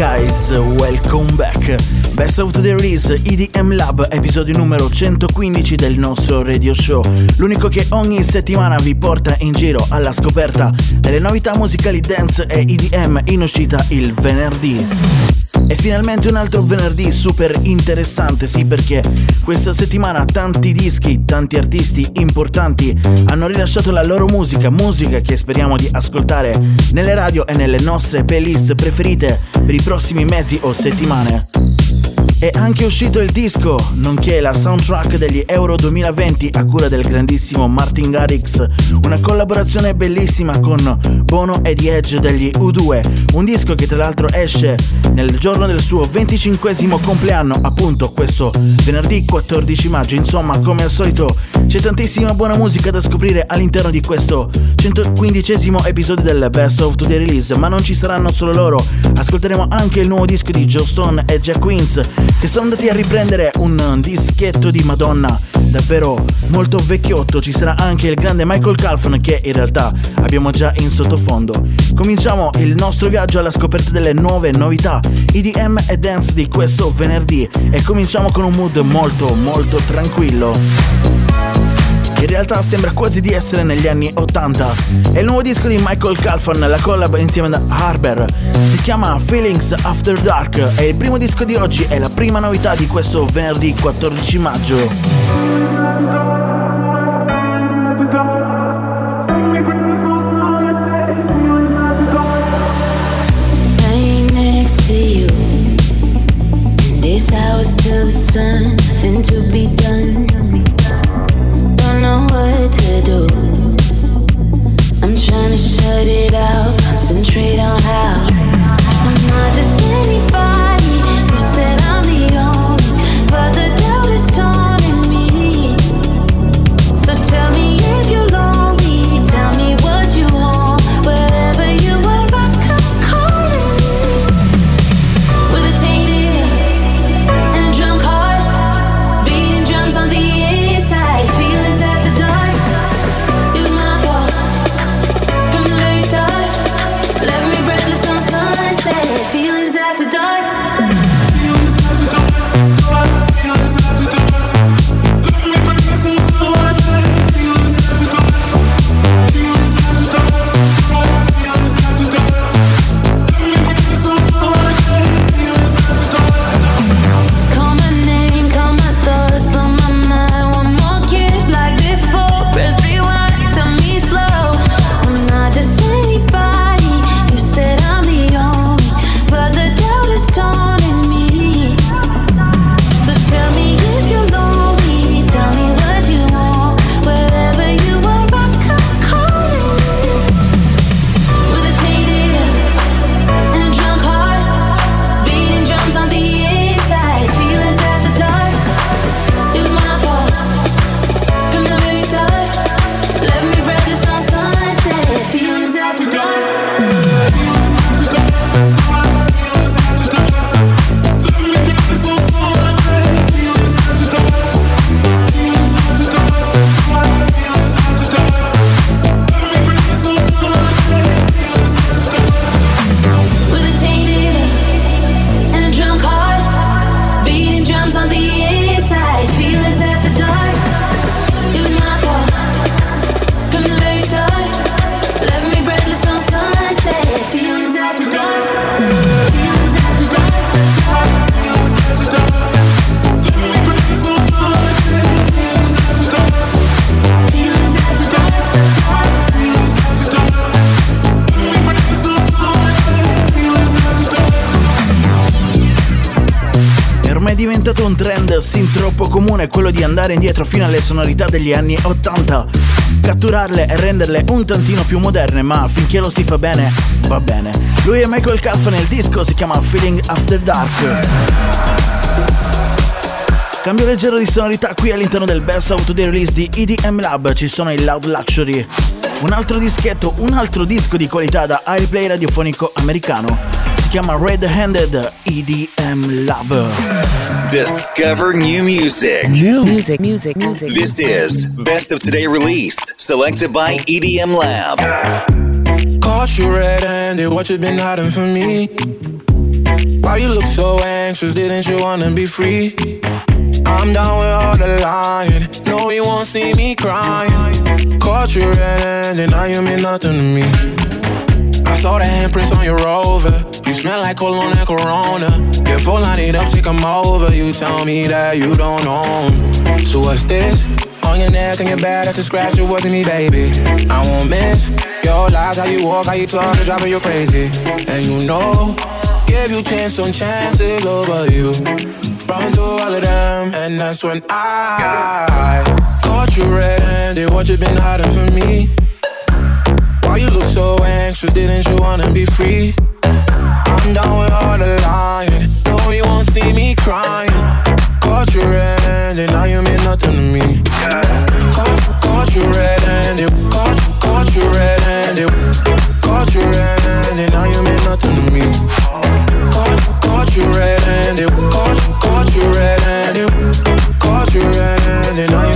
Guys, welcome back. Best of the Release EDM Lab, episodio numero 115 del nostro radio show. L'unico che ogni settimana vi porta in giro alla scoperta delle novità musicali dance e EDM in uscita il venerdì. E finalmente un altro venerdì super interessante, sì perché questa settimana tanti dischi, tanti artisti importanti hanno rilasciato la loro musica, musica che speriamo di ascoltare nelle radio e nelle nostre playlist preferite per i prossimi mesi o settimane. È anche uscito il disco, nonché la soundtrack degli Euro 2020 a cura del grandissimo Martin Garrix, una collaborazione bellissima con Bono e The Edge degli U2, un disco che tra l'altro esce nel giorno del suo 25 compleanno, appunto questo venerdì 14 maggio, insomma come al solito c'è tantissima buona musica da scoprire all'interno di questo 115 episodio del Best of Today Release, ma non ci saranno solo loro, ascolteremo anche il nuovo disco di Joe Stone e Jack Queens che sono andati a riprendere un dischetto di Madonna davvero molto vecchiotto. Ci sarà anche il grande Michael Calfan che in realtà abbiamo già in sottofondo. Cominciamo il nostro viaggio alla scoperta delle nuove novità EDM e dance di questo venerdì e cominciamo con un mood molto molto tranquillo. In realtà sembra quasi di essere negli anni 80. È il nuovo disco di Michael Calfan, la collab insieme ad Harber. Si chiama Feelings After Dark e il primo disco di oggi è la prima novità di questo venerdì 14 maggio. Andare indietro fino alle sonorità degli anni 80. catturarle e renderle un tantino più moderne, ma finché lo si fa bene, va bene. Lui è Michael Calfan e il disco si chiama Feeling After Dark. Cambio leggero di sonorità qui all'interno del Best of the Release di EDM Lab ci sono i Loud Luxury. Un altro dischetto, un altro disco di qualità da airplay radiofonico americano. Si chiama Red Handed EDM Lab. Discover new music. New music, music, music. This is Best of Today Release, selected by EDM Lab. Caught you red-handed, what you been hiding from me? Why you look so anxious, didn't you wanna be free? I'm down with all the lying, no you won't see me crying Caught you red-handed, now you mean nothing to me I saw the handprints on your rover. You smell like cologne and Corona. Get full line it up, take 'em over. You tell me that you don't own. So what's this? On your neck and your back, that's a scratch. It wasn't me, baby. I won't miss your lies, how you walk, how you talk, it's driving you crazy. And you know, give you chance on chances over you. Run through all of them, and that's when I caught you red-handed. What you been hiding from me? Why you look so anxious? Didn't you wanna be free? I'm down with all the lying. No, you won't see me crying. Caught you red-handed, now you mean nothing to me. Caught, caught you red-handed, caught, caught you red-handed, caught you red-handed, now you mean nothing to me. Caught, caught you red-handed, caught, caught you red-handed, caught you red-handed, now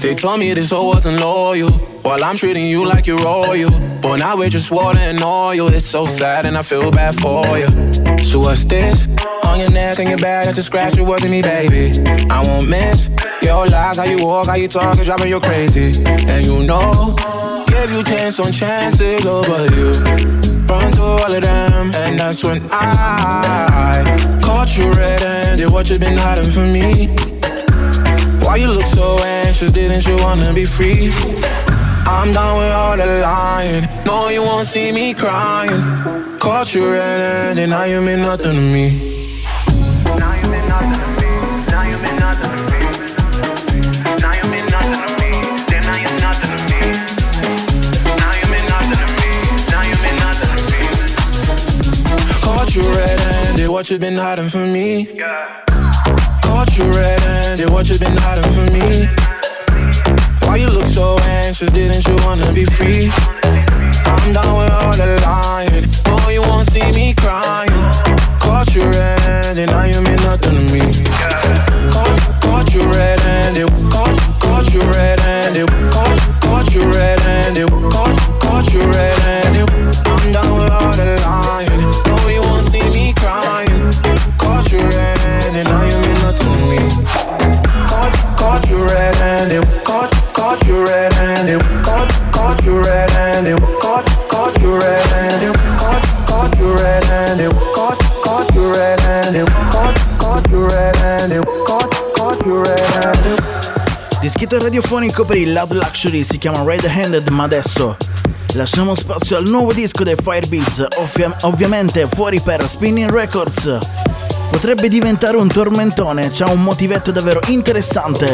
They told me this hoe wasn't loyal. While I'm treating you like you're royal. But now we're just water and oil. It's so sad and I feel bad for you. So what's this? On your neck and your back, that's a scratch. It wasn't me, baby. I won't miss your lies, how you walk, how you talk, it's driving you crazy. And you know, give you chance on chances over you. Run through all of them, and that's when I caught you red-handed. What you been hiding from me? Why you look so anxious? Didn't you wanna be free? I'm done with all the lying. No, you won't see me crying. Caught you red-handed, now you mean nothing to me. you red-handed, what you been hiding from me? Yeah. Caught you red-handed, what you been hiding from me? Why you look so anxious? Didn't you wanna be free? I'm down with all the lying. No, you won't see me crying. Caught you red-handed, now you mean nothing to me. Caught, caught you red-handed, caught, caught you red-handed, caught, caught you red-handed, caught, caught you red-handed. I'm down with all the lying. Red-handed. Caught. Dischetto radiofonico per il Loud Luxury si chiama Red Handed, ma adesso lasciamo spazio al nuovo disco dei Firebeats, ovvia- ovviamente fuori per Spinning Records. Potrebbe diventare un tormentone, c'ha un motivetto davvero interessante.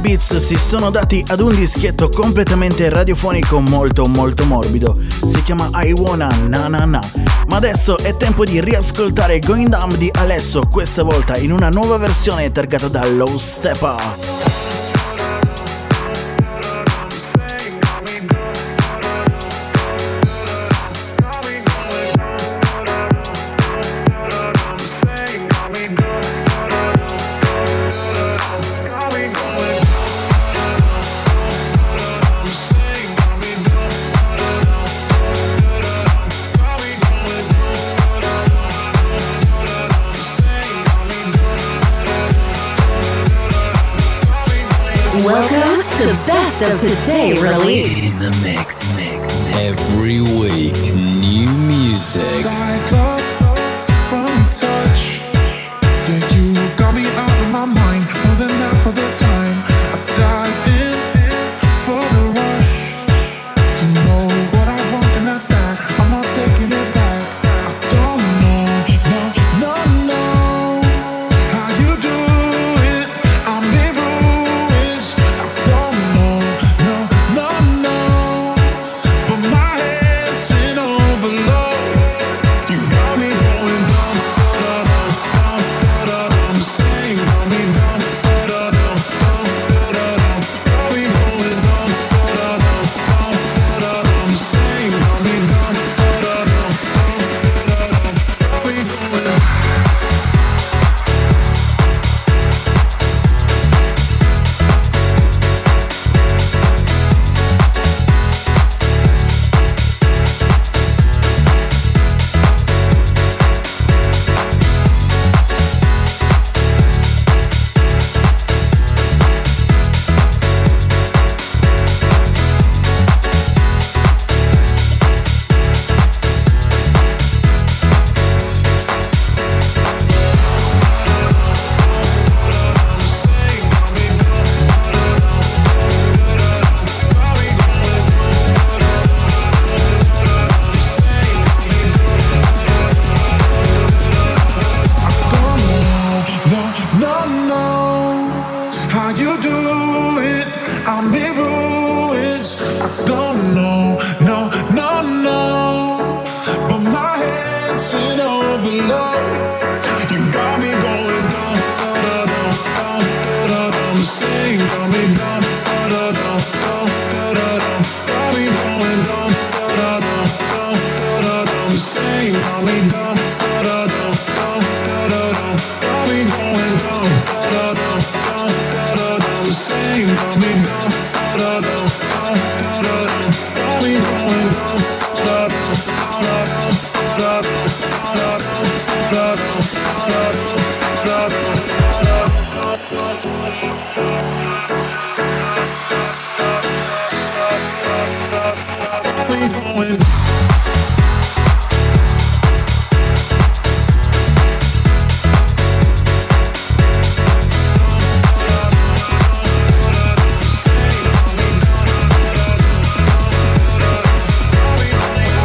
Beats si sono dati ad un dischetto completamente radiofonico molto molto morbido. Si chiama I Wanna Na Na Na. Ma adesso è tempo di riascoltare Going Down di Alesso, questa volta in una nuova versione targata da Low Stepper. best of today release. In the mix, mix, mix. every week, new music.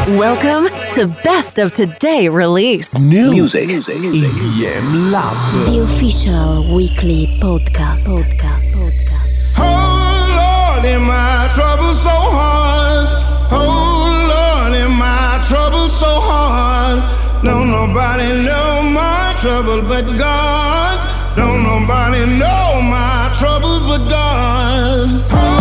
Welcome to Best of Today release. New music. EDM Lab. The official weekly podcast. Podcast. Podcast. Oh Lord, am I trouble so hard? Oh Lord, am I trouble so hard? Don't nobody know my trouble but God. Don't nobody know my troubles but God. Oh,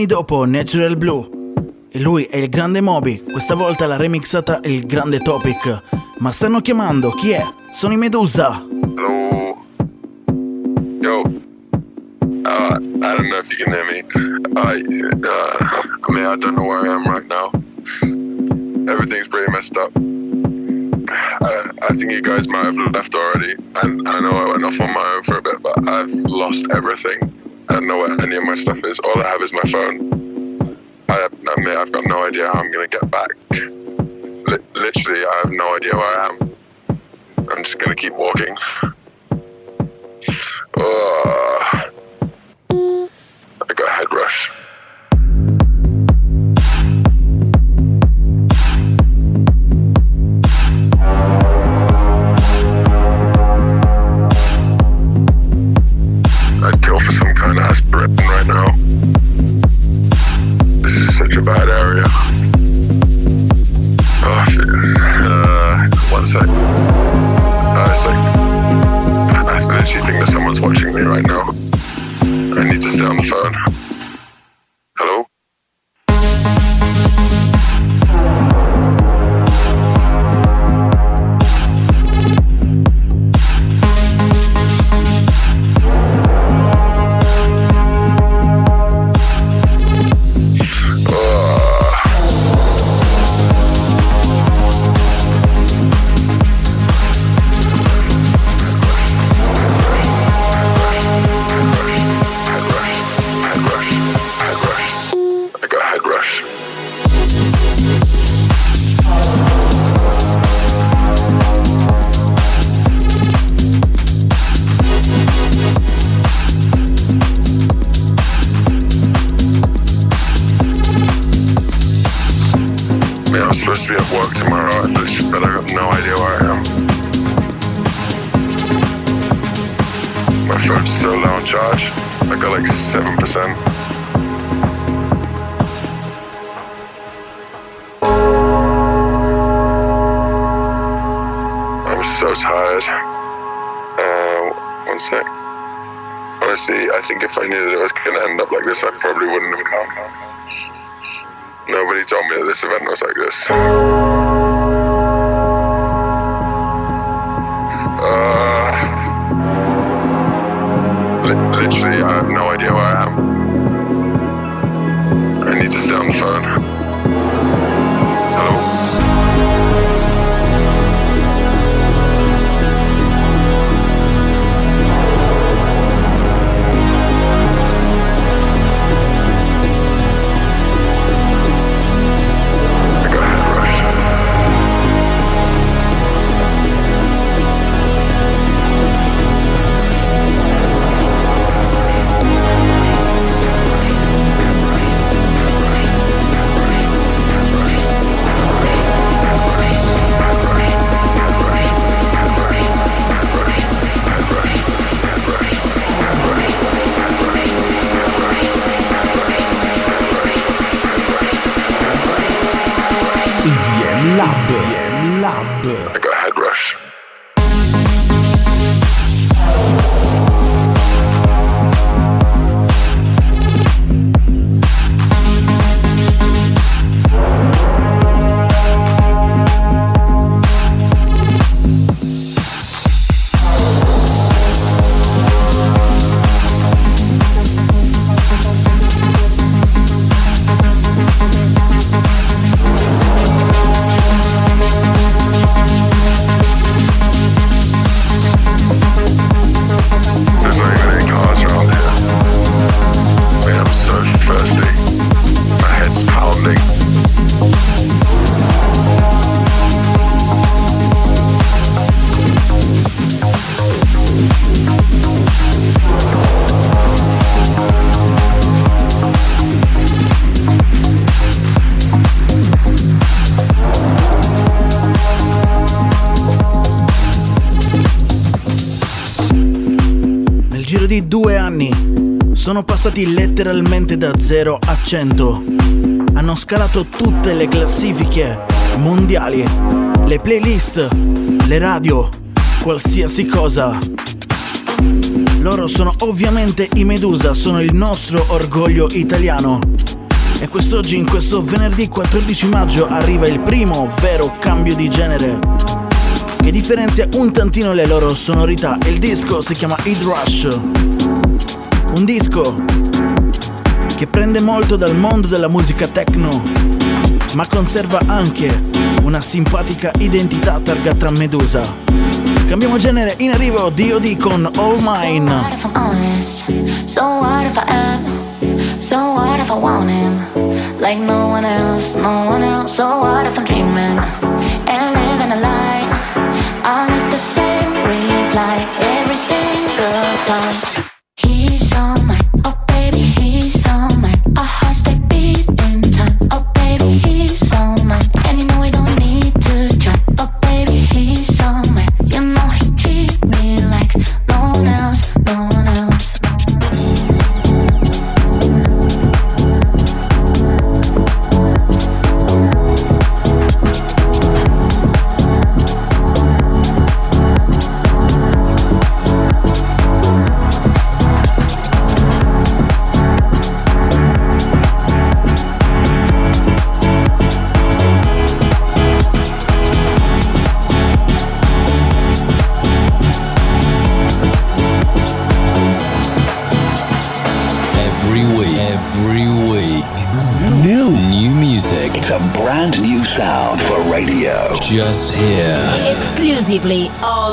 anni dopo Natural Blue. E lui è il grande Moby, questa volta l'ha remixata il grande Topic. Ma stanno chiamando, chi è? Sono i Medusa. Hello. Yo. Uh, I don't know if you can hear me. I, uh, I mean, I don't know where I am right now. Everything's pretty messed up. I, I think you guys might have left already. And I know I went off on my own for a bit, but I've lost everything. My stuff is. All I have is my phone. I, mean, I've got no idea how I'm going to get back. Li- literally, I have no idea where I am. I'm just going to keep walking. Ugh. So tired. Uh, one sec. Honestly, I think if I knew that it was going to end up like this, I probably wouldn't have come. Nobody told me that this event was like this. Uh, li- literally, I have no idea where I am. I need to stay on the phone. Passati letteralmente da 0 a 100. Hanno scalato tutte le classifiche mondiali, le playlist, le radio, qualsiasi cosa. Loro sono ovviamente i Medusa, sono il nostro orgoglio italiano. E quest'oggi, in questo venerdì 14 maggio, arriva il primo vero cambio di genere che differenzia un tantino le loro sonorità. Il disco si chiama Heat Rush. Un disco che prende molto dal mondo della musica techno, ma conserva anche una simpatica identità targa tra Medusa. Cambiamo genere in arrivo DOD con All Mine. So? So what if I want him? Like no one else, no one else. So what if I'm dreaming and living a lie? I'll get the same reply every single time.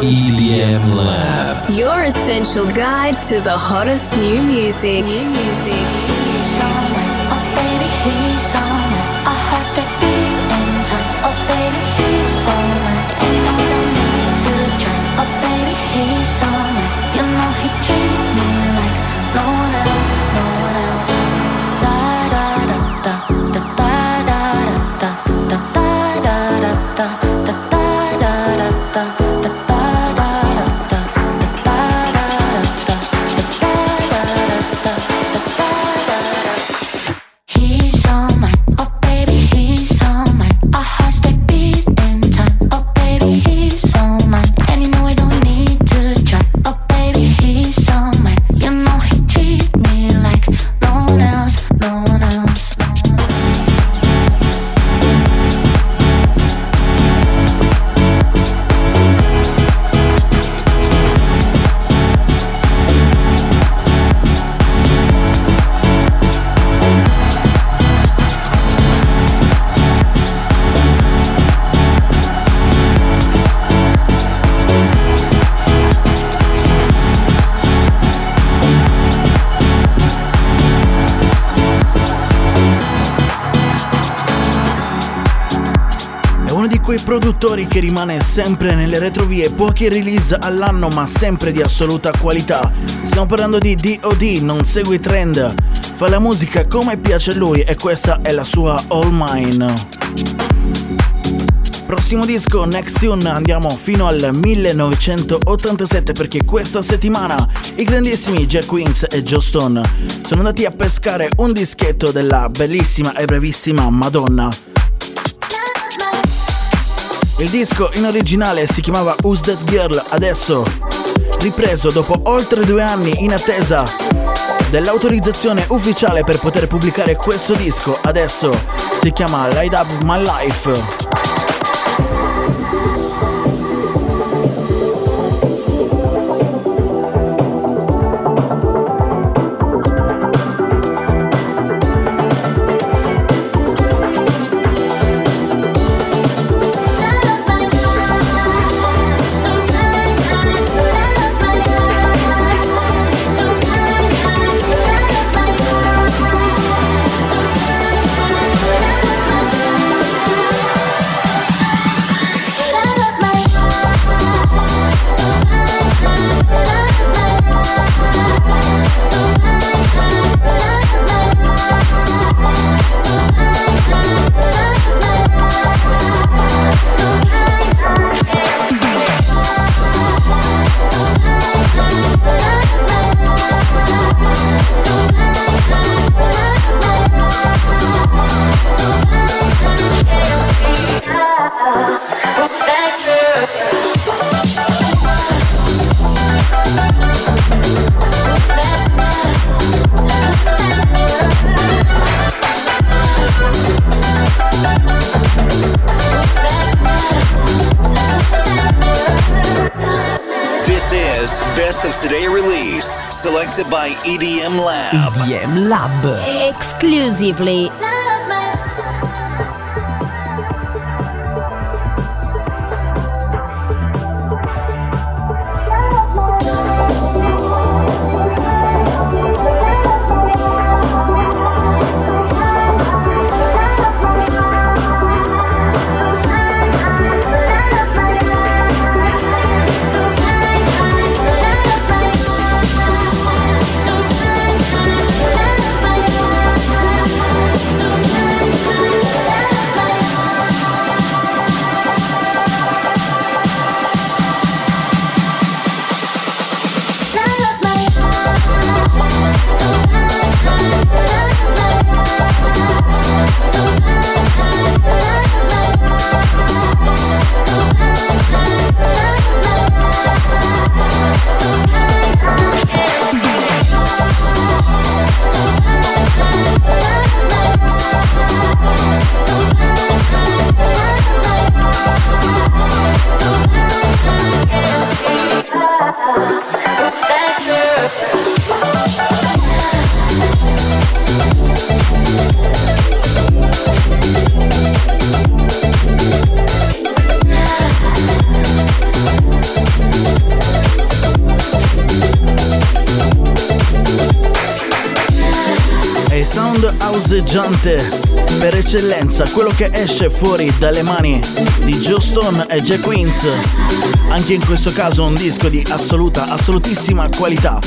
EDM Lab. your essential guide to the hottest new music. New music. Quei produttori che rimane sempre nelle retrovie, pochi release all'anno ma sempre di assoluta qualità. Stiamo parlando di DOD, non segui trend, fa la musica come piace a lui e questa è la sua All Mine. Prossimo disco, Next Tune, andiamo fino al 1987 perché questa settimana i grandissimi Jack Queens e Joe Stone sono andati a pescare un dischetto della bellissima e brevissima Madonna. Il disco in originale si chiamava Who's That Girl, adesso ripreso dopo oltre due anni in attesa dell'autorizzazione ufficiale per poter pubblicare questo disco, adesso si chiama Light Up My Life. Selected by EDM Lab. EDM Lab. Exclusively galleggiante per eccellenza, quello che esce fuori dalle mani di Joe Stone e Jack Queens. Anche in questo caso un disco di assoluta, assolutissima qualità.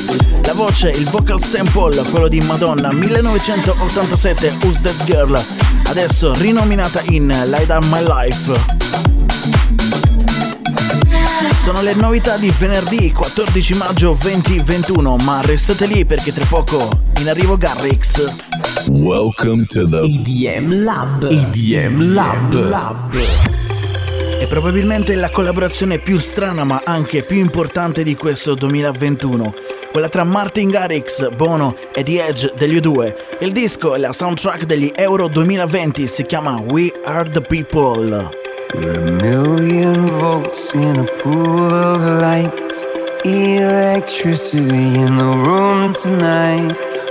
La voce, il vocal sample, quello di Madonna 1987 Who's That Girl, adesso rinominata in Light Up My Life. Sono le novità di venerdì 14 maggio 2021, ma restate lì perché tra poco in arrivo Garrix. Welcome to the EDM Lab. EDM Lab. Lab. È probabilmente la collaborazione più strana ma anche più importante di questo 2021 quella tra Martin Garrix, Bono e The Edge degli U2. Il disco e la soundtrack degli Euro 2020 si chiama We Are the People. We're a million volts in a pool of light. Electricity in the room tonight.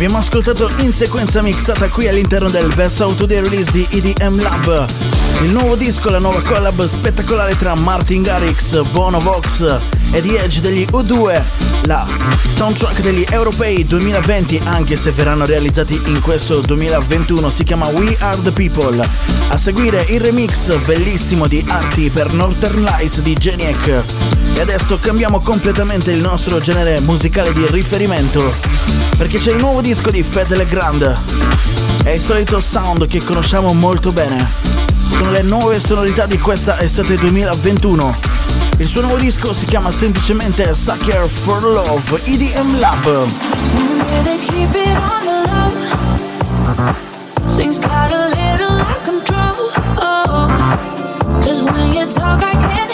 Abbiamo ascoltato in sequenza mixata qui all'interno del Best Out Day Release di EDM Lab. Il nuovo disco, la nuova collab spettacolare tra Martin Garrix, Bono Vox e The Edge degli U2, la soundtrack degli Europei 2020, anche se verranno realizzati in questo 2021, si chiama We Are The People. A seguire il remix bellissimo di Arti per Northern Lights di Geniac. E adesso cambiamo completamente il nostro genere musicale di riferimento, perché c'è il nuovo disco di Fed Legrand. È il solito sound che conosciamo molto bene. Sono le nuove sonorità di questa estate 2021. Il suo nuovo disco si chiama semplicemente Sucker for Love EDM Lab. Things got a little out of control. Oh, Cause when you talk, I can't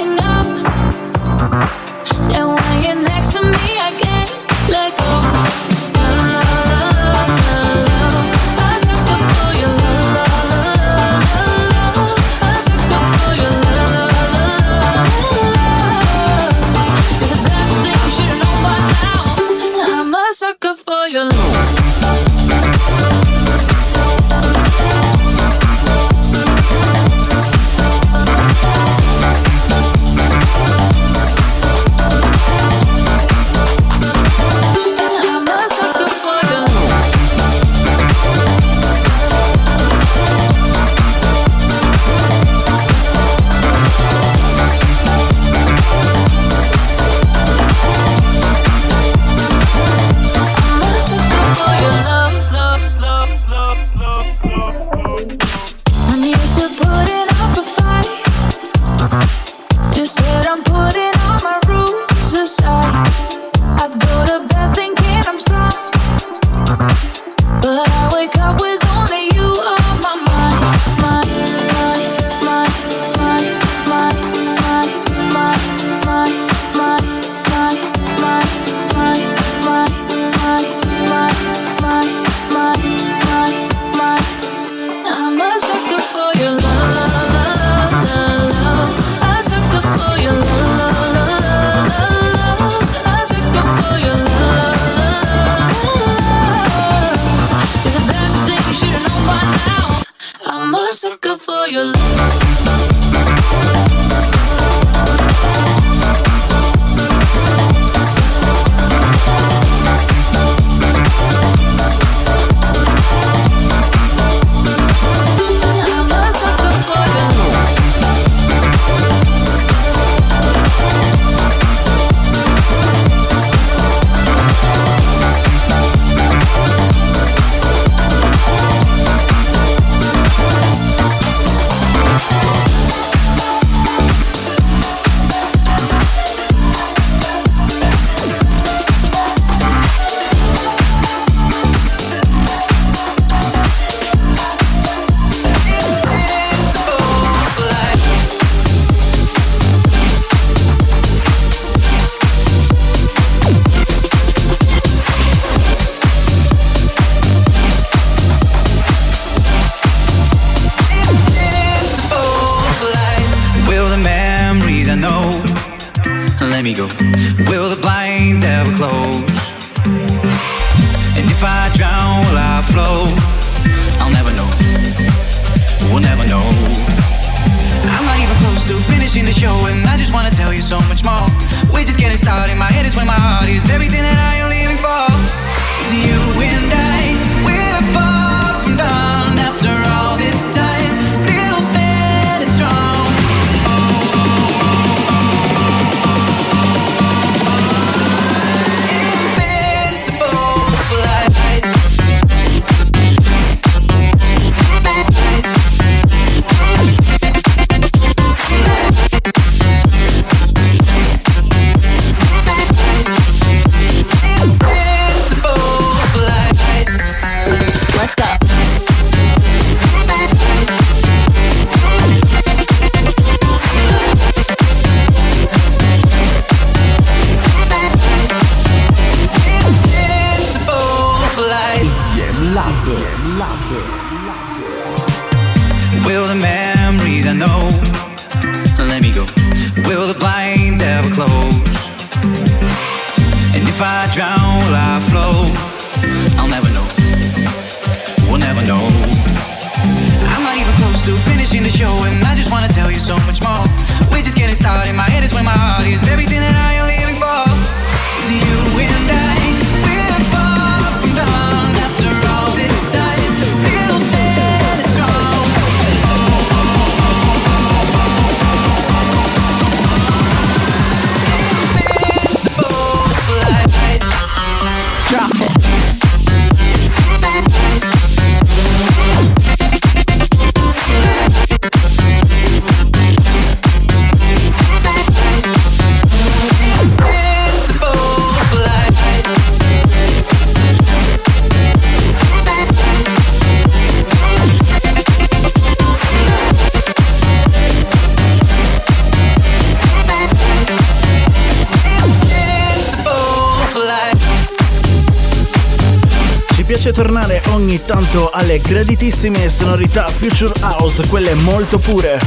tornare ogni tanto alle graditissime sonorità Future House, quelle molto pure.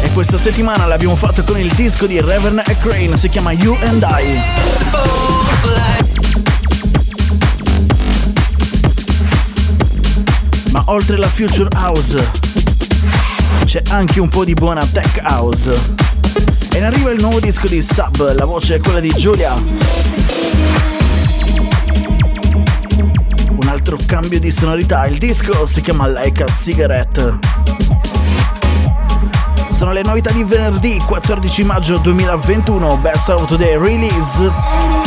E questa settimana l'abbiamo fatto con il disco di Reverend e Crane, si chiama You and I. Ma oltre la Future House c'è anche un po' di buona Tech House. E ne arriva il nuovo disco di Sub, la voce è quella di Giulia. cambio di sonorità. Il disco si chiama Like a Cigarette. Sono le novità di venerdì 14 maggio 2021, Best of Today Release.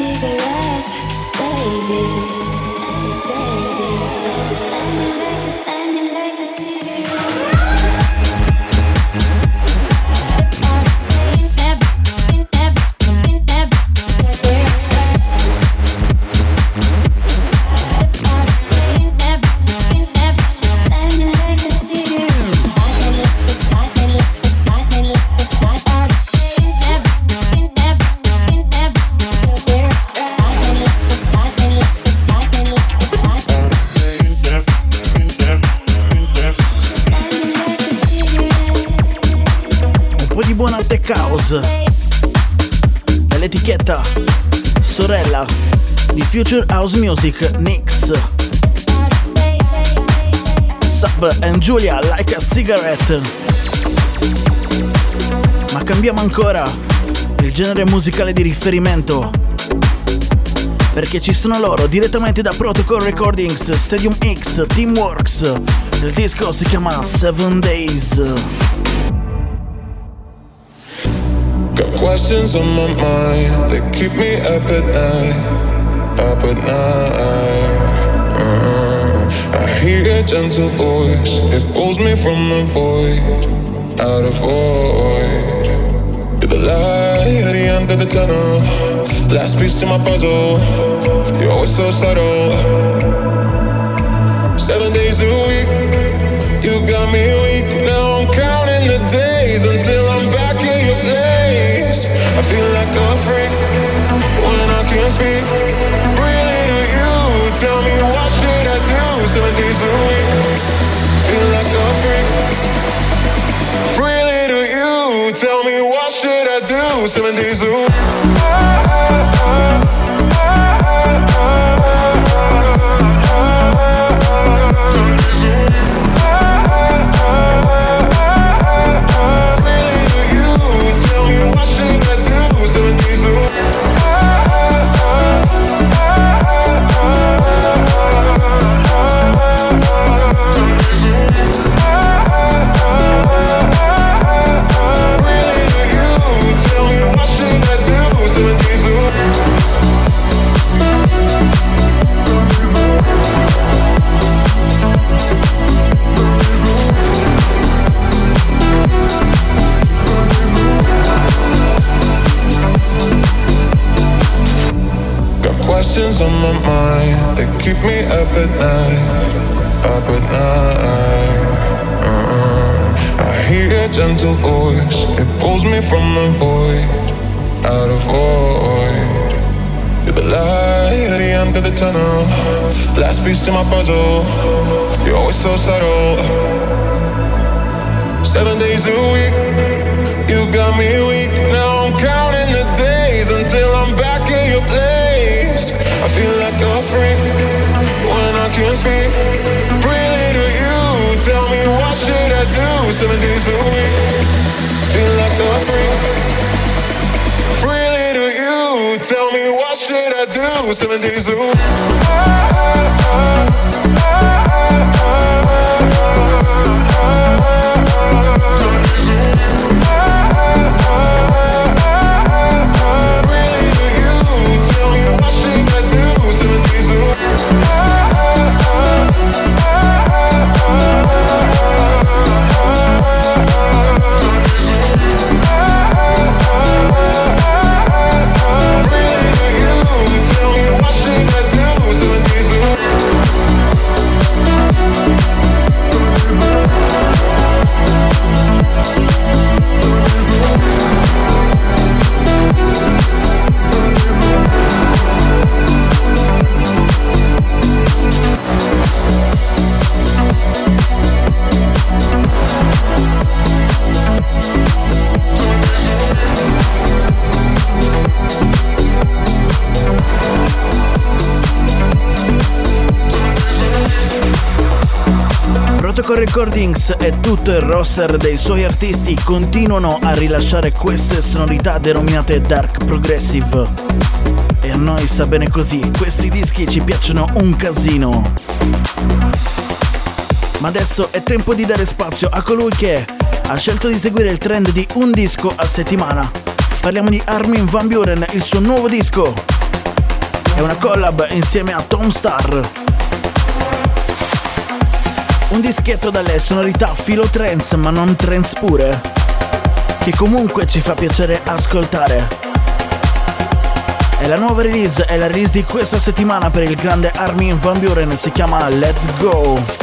cigarette, baby. House Music Nix Sub and Julia Like a Cigarette. Ma cambiamo ancora il genere musicale di riferimento. Perché ci sono loro direttamente da Protocol Recordings, Stadium X, Teamworks. Il disco si chiama Seven Days. Got questions on my mind that keep me up at night. Up at night. I hear a gentle voice, it pulls me from the void, out of void. You're the light at the end of the tunnel, last piece to my puzzle. You're always so subtle. Seven days a week, you got me weak. Now I'm counting the days until I'm back in your place. I feel like a freak when I can't speak. Really to you, tell me what E tutto il roster dei suoi artisti continuano a rilasciare queste sonorità denominate Dark Progressive. E a noi sta bene così, questi dischi ci piacciono un casino. Ma adesso è tempo di dare spazio a colui che ha scelto di seguire il trend di un disco a settimana. Parliamo di Armin Van Buren, il suo nuovo disco. È una collab insieme a Tom Starr. Un dischetto dalle sonorità filo trance ma non trance pure, che comunque ci fa piacere ascoltare. E la nuova release è la release di questa settimana per il grande Armin Van Buren, si chiama Let Go.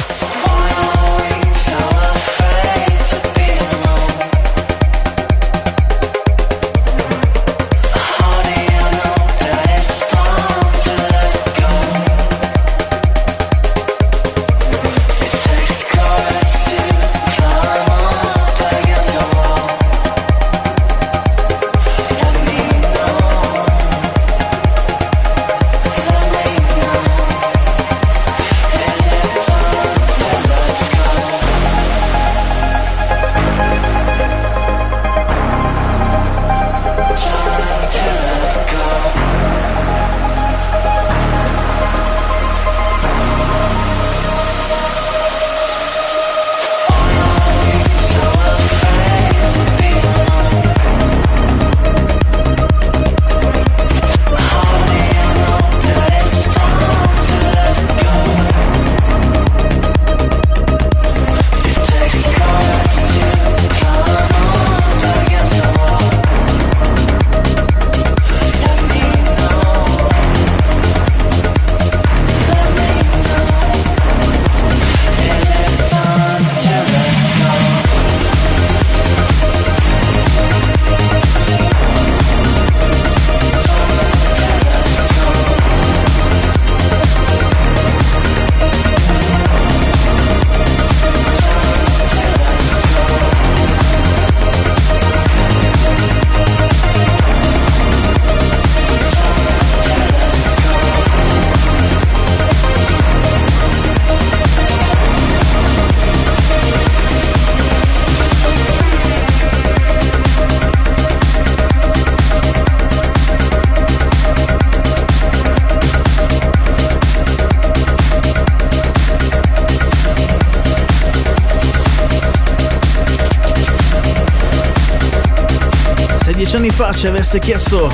Dieci anni fa ci aveste chiesto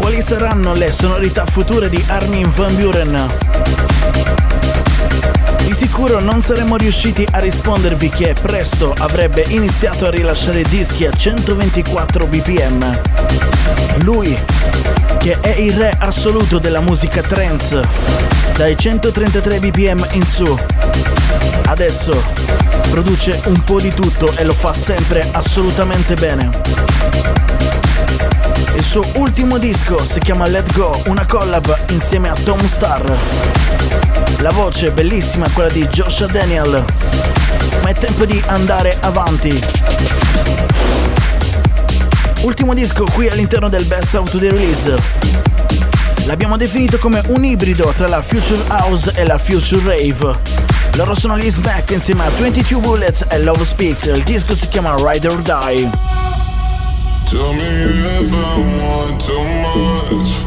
quali saranno le sonorità future di Armin Van Buren, di sicuro non saremmo riusciti a rispondervi che presto avrebbe iniziato a rilasciare dischi a 124 bpm. Lui, che è il re assoluto della musica trance, dai 133 bpm in su, adesso produce un po' di tutto e lo fa sempre assolutamente bene. Il suo ultimo disco si chiama Let Go, una collab insieme a Tom Starr. La voce bellissima, quella di Joshua Daniel. Ma è tempo di andare avanti. Ultimo disco qui all'interno del Best of the Release. L'abbiamo definito come un ibrido tra la Future House e la Future Rave. Loro sono gli Smack insieme a 22 Bullets e Love Speak. Il disco si chiama Ride or Die. Tell me if I want too much.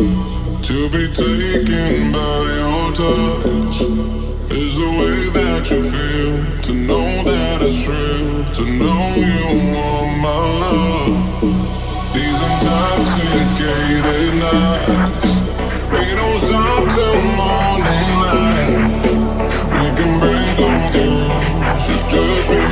To be taken by your touch is the way that you feel. To know that it's real. To know you want my love. These intoxicated nights. Just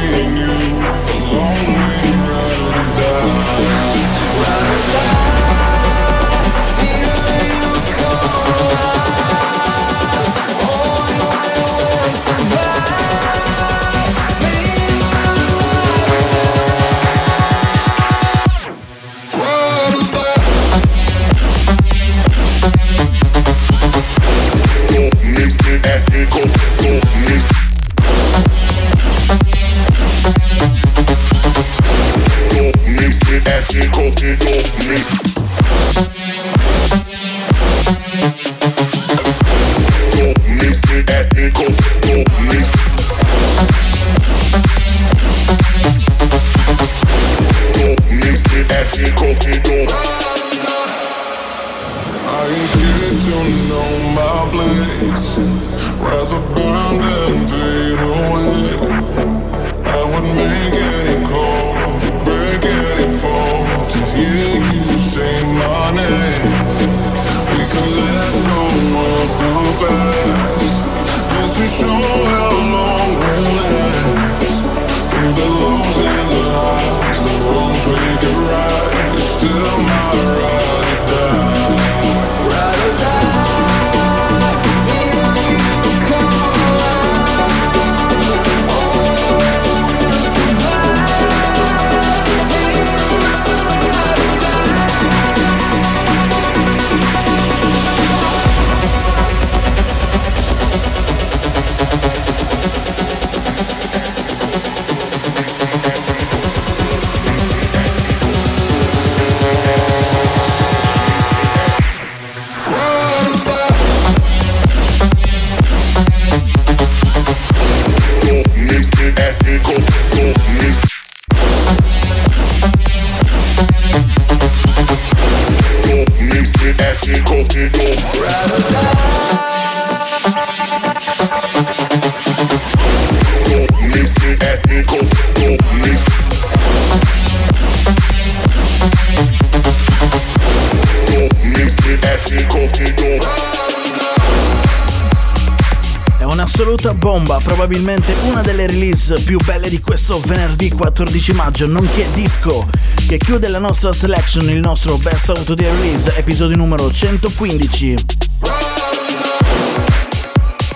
bomba, probabilmente una delle release più belle di questo venerdì 14 maggio, nonché disco che chiude la nostra selection, il nostro Best of the Release, episodio numero 115.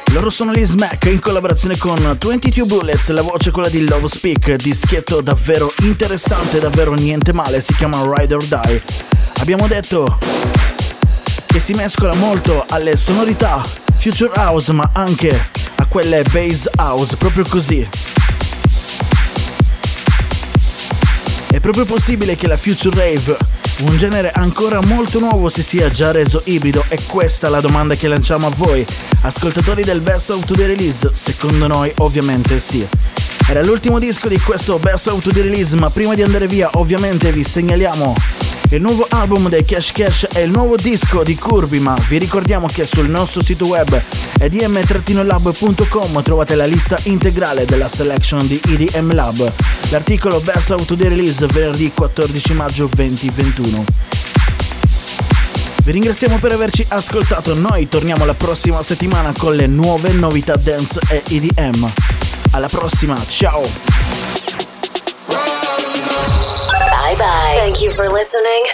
Loro sono gli Smack in collaborazione con 22 Bullets, la voce è quella di Love Speak, dischetto davvero interessante, davvero niente male, si chiama Ride or Die. Abbiamo detto che si mescola molto alle sonorità Future House ma anche a quelle Bass House, proprio così. È proprio possibile che la Future Rave, un genere ancora molto nuovo, si sia già reso ibrido? E questa è la domanda che lanciamo a voi, ascoltatori del Best of the Release. Secondo noi ovviamente sì. Era l'ultimo disco di questo Best of the Release, ma prima di andare via ovviamente vi segnaliamo Il nuovo album dei Cash Cash è il nuovo disco di Curvy, ma vi ricordiamo che sul nostro sito web edm-lab.com trovate la lista integrale della selection di EDM Lab. L'articolo Best of the Release venerdì 14 maggio 2021. Vi ringraziamo per averci ascoltato, noi torniamo la prossima settimana con le nuove novità dance e EDM. Alla prossima, ciao! Bye bye. Thank you for listening